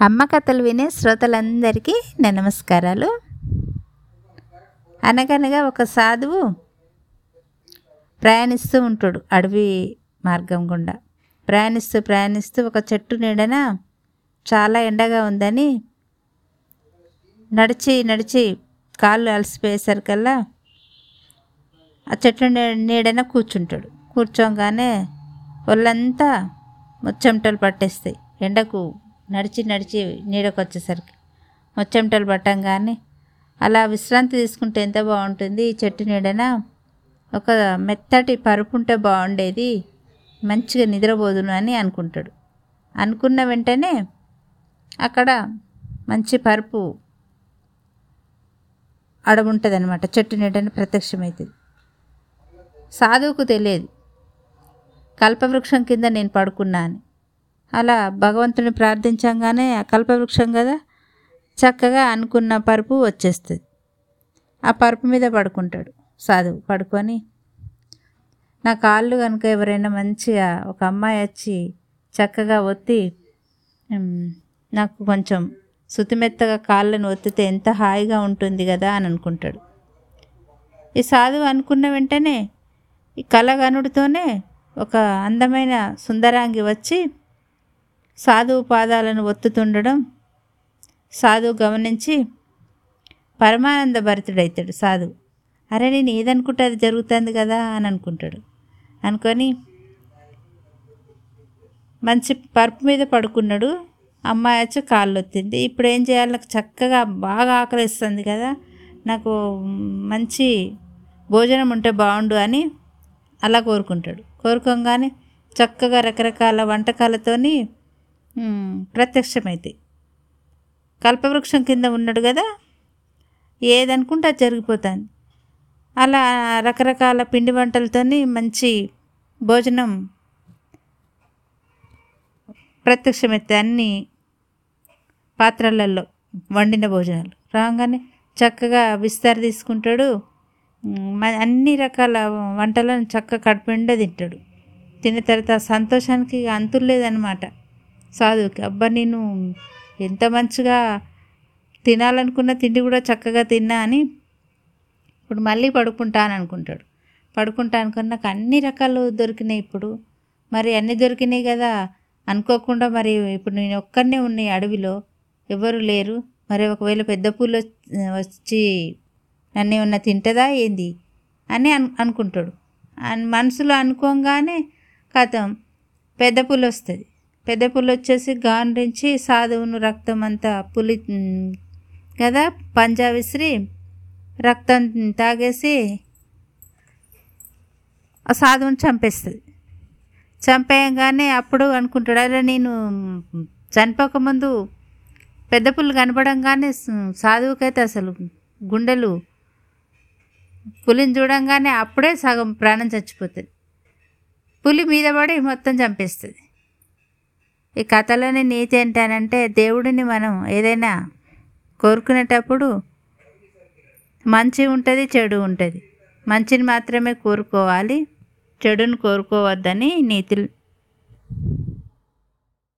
అమ్మ కథలు వినే శ్రోతలందరికీ నా నమస్కారాలు. అనగనగా ఒక సాధువు ప్రయాణిస్తూ ఉంటాడు అడవి మార్గం గుండా. ప్రయాణిస్తూ ప్రయాణిస్తూ ఒక చెట్టు నీడన చాలా ఎండగా ఉందని నడిచి నడిచి కాళ్ళు అలసిపోయేసరికల్లా ఆ చెట్టు నీడన కూర్చుంటాడు. కూర్చోగానే ఒళ్ళంతా ముచ్చెమటలు పట్టేస్తాయి. ఎండకు నడిచి నడిచి నీడకొచ్చేసరికి. ముచ్చెమటలు పట్టంగానే అలా విశ్రాంతి తీసుకుంటే ఎంత బాగుంటుంది? ఈ చెట్టు నీడన ఒక మెత్తటి పరుపు ఉంటే బాగుండేది. మంచిగా నిద్రపోదును అని అనుకుంటాడు. అనుకున్న వెంటనే అక్కడ మంచి పరుపు అడవుంటుంది అనమాట చెట్టు నీడని ప్రత్యక్షమవుతుంది సాధువుకు తెలియదు. కల్పవృక్షం కింద నేను పడుకున్నా అని అలా భగవంతుని ప్రార్థించంగానే ఆ కల్పవృక్షం కదా చక్కగా అనుకున్న పరుపు వచ్చేస్తుంది. ఆ పరుపు మీద పడుకుంటాడు. సాధువు పడుకొని నా కాళ్ళు కనుక ఎవరైనా మంచిగా ఒక అమ్మాయి వచ్చి చక్కగా ఒత్తి నాకు కొంచెం శుతిమెత్తగా కాళ్ళను ఒత్తితే ఎంత హాయిగా ఉంటుంది కదా అని అనుకుంటాడు. ఈ సాధువు అనుకున్న వెంటనే ఈ కలగనుడితోనే ఒక అందమైన సుందరాంగి వచ్చి సాధువు పాదాలను ఒత్తుతుండడం సాధువు గమనించి పరమానంద భరితుడవుతాడు సాధువు. అరే నేను ఏదనుకుంటే అది జరుగుతుంది కదా అని అనుకుంటాడు అనుకొని మంచి పరుపు మీద పడుకున్నాడు. అమ్మాయి వచ్చి కాళ్ళు వచ్చింది ఇప్పుడు ఏం చేయాలి? నాకు చక్కగా బాగా ఆకలిస్తుంది కదా. నాకు మంచి భోజనం ఉంటే బాగుండు అని అలా కోరుకుంటాడు. కోరుకోగానే చక్కగా రకరకాల వంటకాలతోని ప్రత్యక్షమైతే. కల్పవృక్షం కింద ఉన్నాడు కదా ఏదనుకుంటే అది జరిగిపోతుంది. అలా రకరకాల పిండి వంటలతోని మంచి భోజనం ప్రత్యక్షమైతే అన్ని పాత్రలలో వండిన భోజనాలు. రాగానే చక్కగా విస్తార తీసుకుంటాడు. మ- అన్ని రకాల వంటలను చక్కగా కడుపుండా తింటాడు. తిన్న తర్వాత సంతోషానికి అంతులు లేదనమాట సాధువుకి అబ్బా నేను ఎంత మంచిగా తినాలనుకున్న తిండి కూడా చక్కగా తిన్నా అని ఇప్పుడు మళ్ళీ పడుకుంటాను అనుకుంటాడు పడుకుంటా అనుకుని నాకు అన్ని రకాలు దొరికినాయి ఇప్పుడు. మరి అన్నీ దొరికినాయి కదా. అనుకోకుండా మరి ఇప్పుడు నేను ఒక్కనే ఉన్నాయి అడవిలో. ఎవరు లేరు. మరి ఒకవేళ పెద్ద పూలు వచ్చి- వచ్చి నన్ను ఏమన్నా తింటదా ఏంది అని అను అనుకుంటాడు. అన్- మనసులో అనుకోగానే కథం పెద్ద పూలు వస్తుంది. పెద్ద పులి వచ్చేసి గాండ్రించి సాధువును రక్తం అంతా పులి కదా పంజా విసిరి రక్తం తాగేసి ఆ సాధువుని చంపేస్తుంది. చంపేయగానే అప్పుడు అనుకుంటాడు అరే నేను చనిపోకముందు పెద్ద పుల్లు కనపడంగానే సాధువుకైతే అసలు గుండెలు పులిని చూడంగానే అప్పుడే సగం ప్రాణం చచ్చిపోతుంది. పులి మీద పడి మొత్తం చంపేస్తుంది. ఈ కథలోని నీతి ఏంటనంటే దేవుడిని మనం ఏదైనా కోరుకునేటప్పుడు మంచి ఉంటుంది చెడు ఉంటుంది. మంచిని మాత్రమే కోరుకోవాలి చెడుని కోరుకోవద్దని నీతి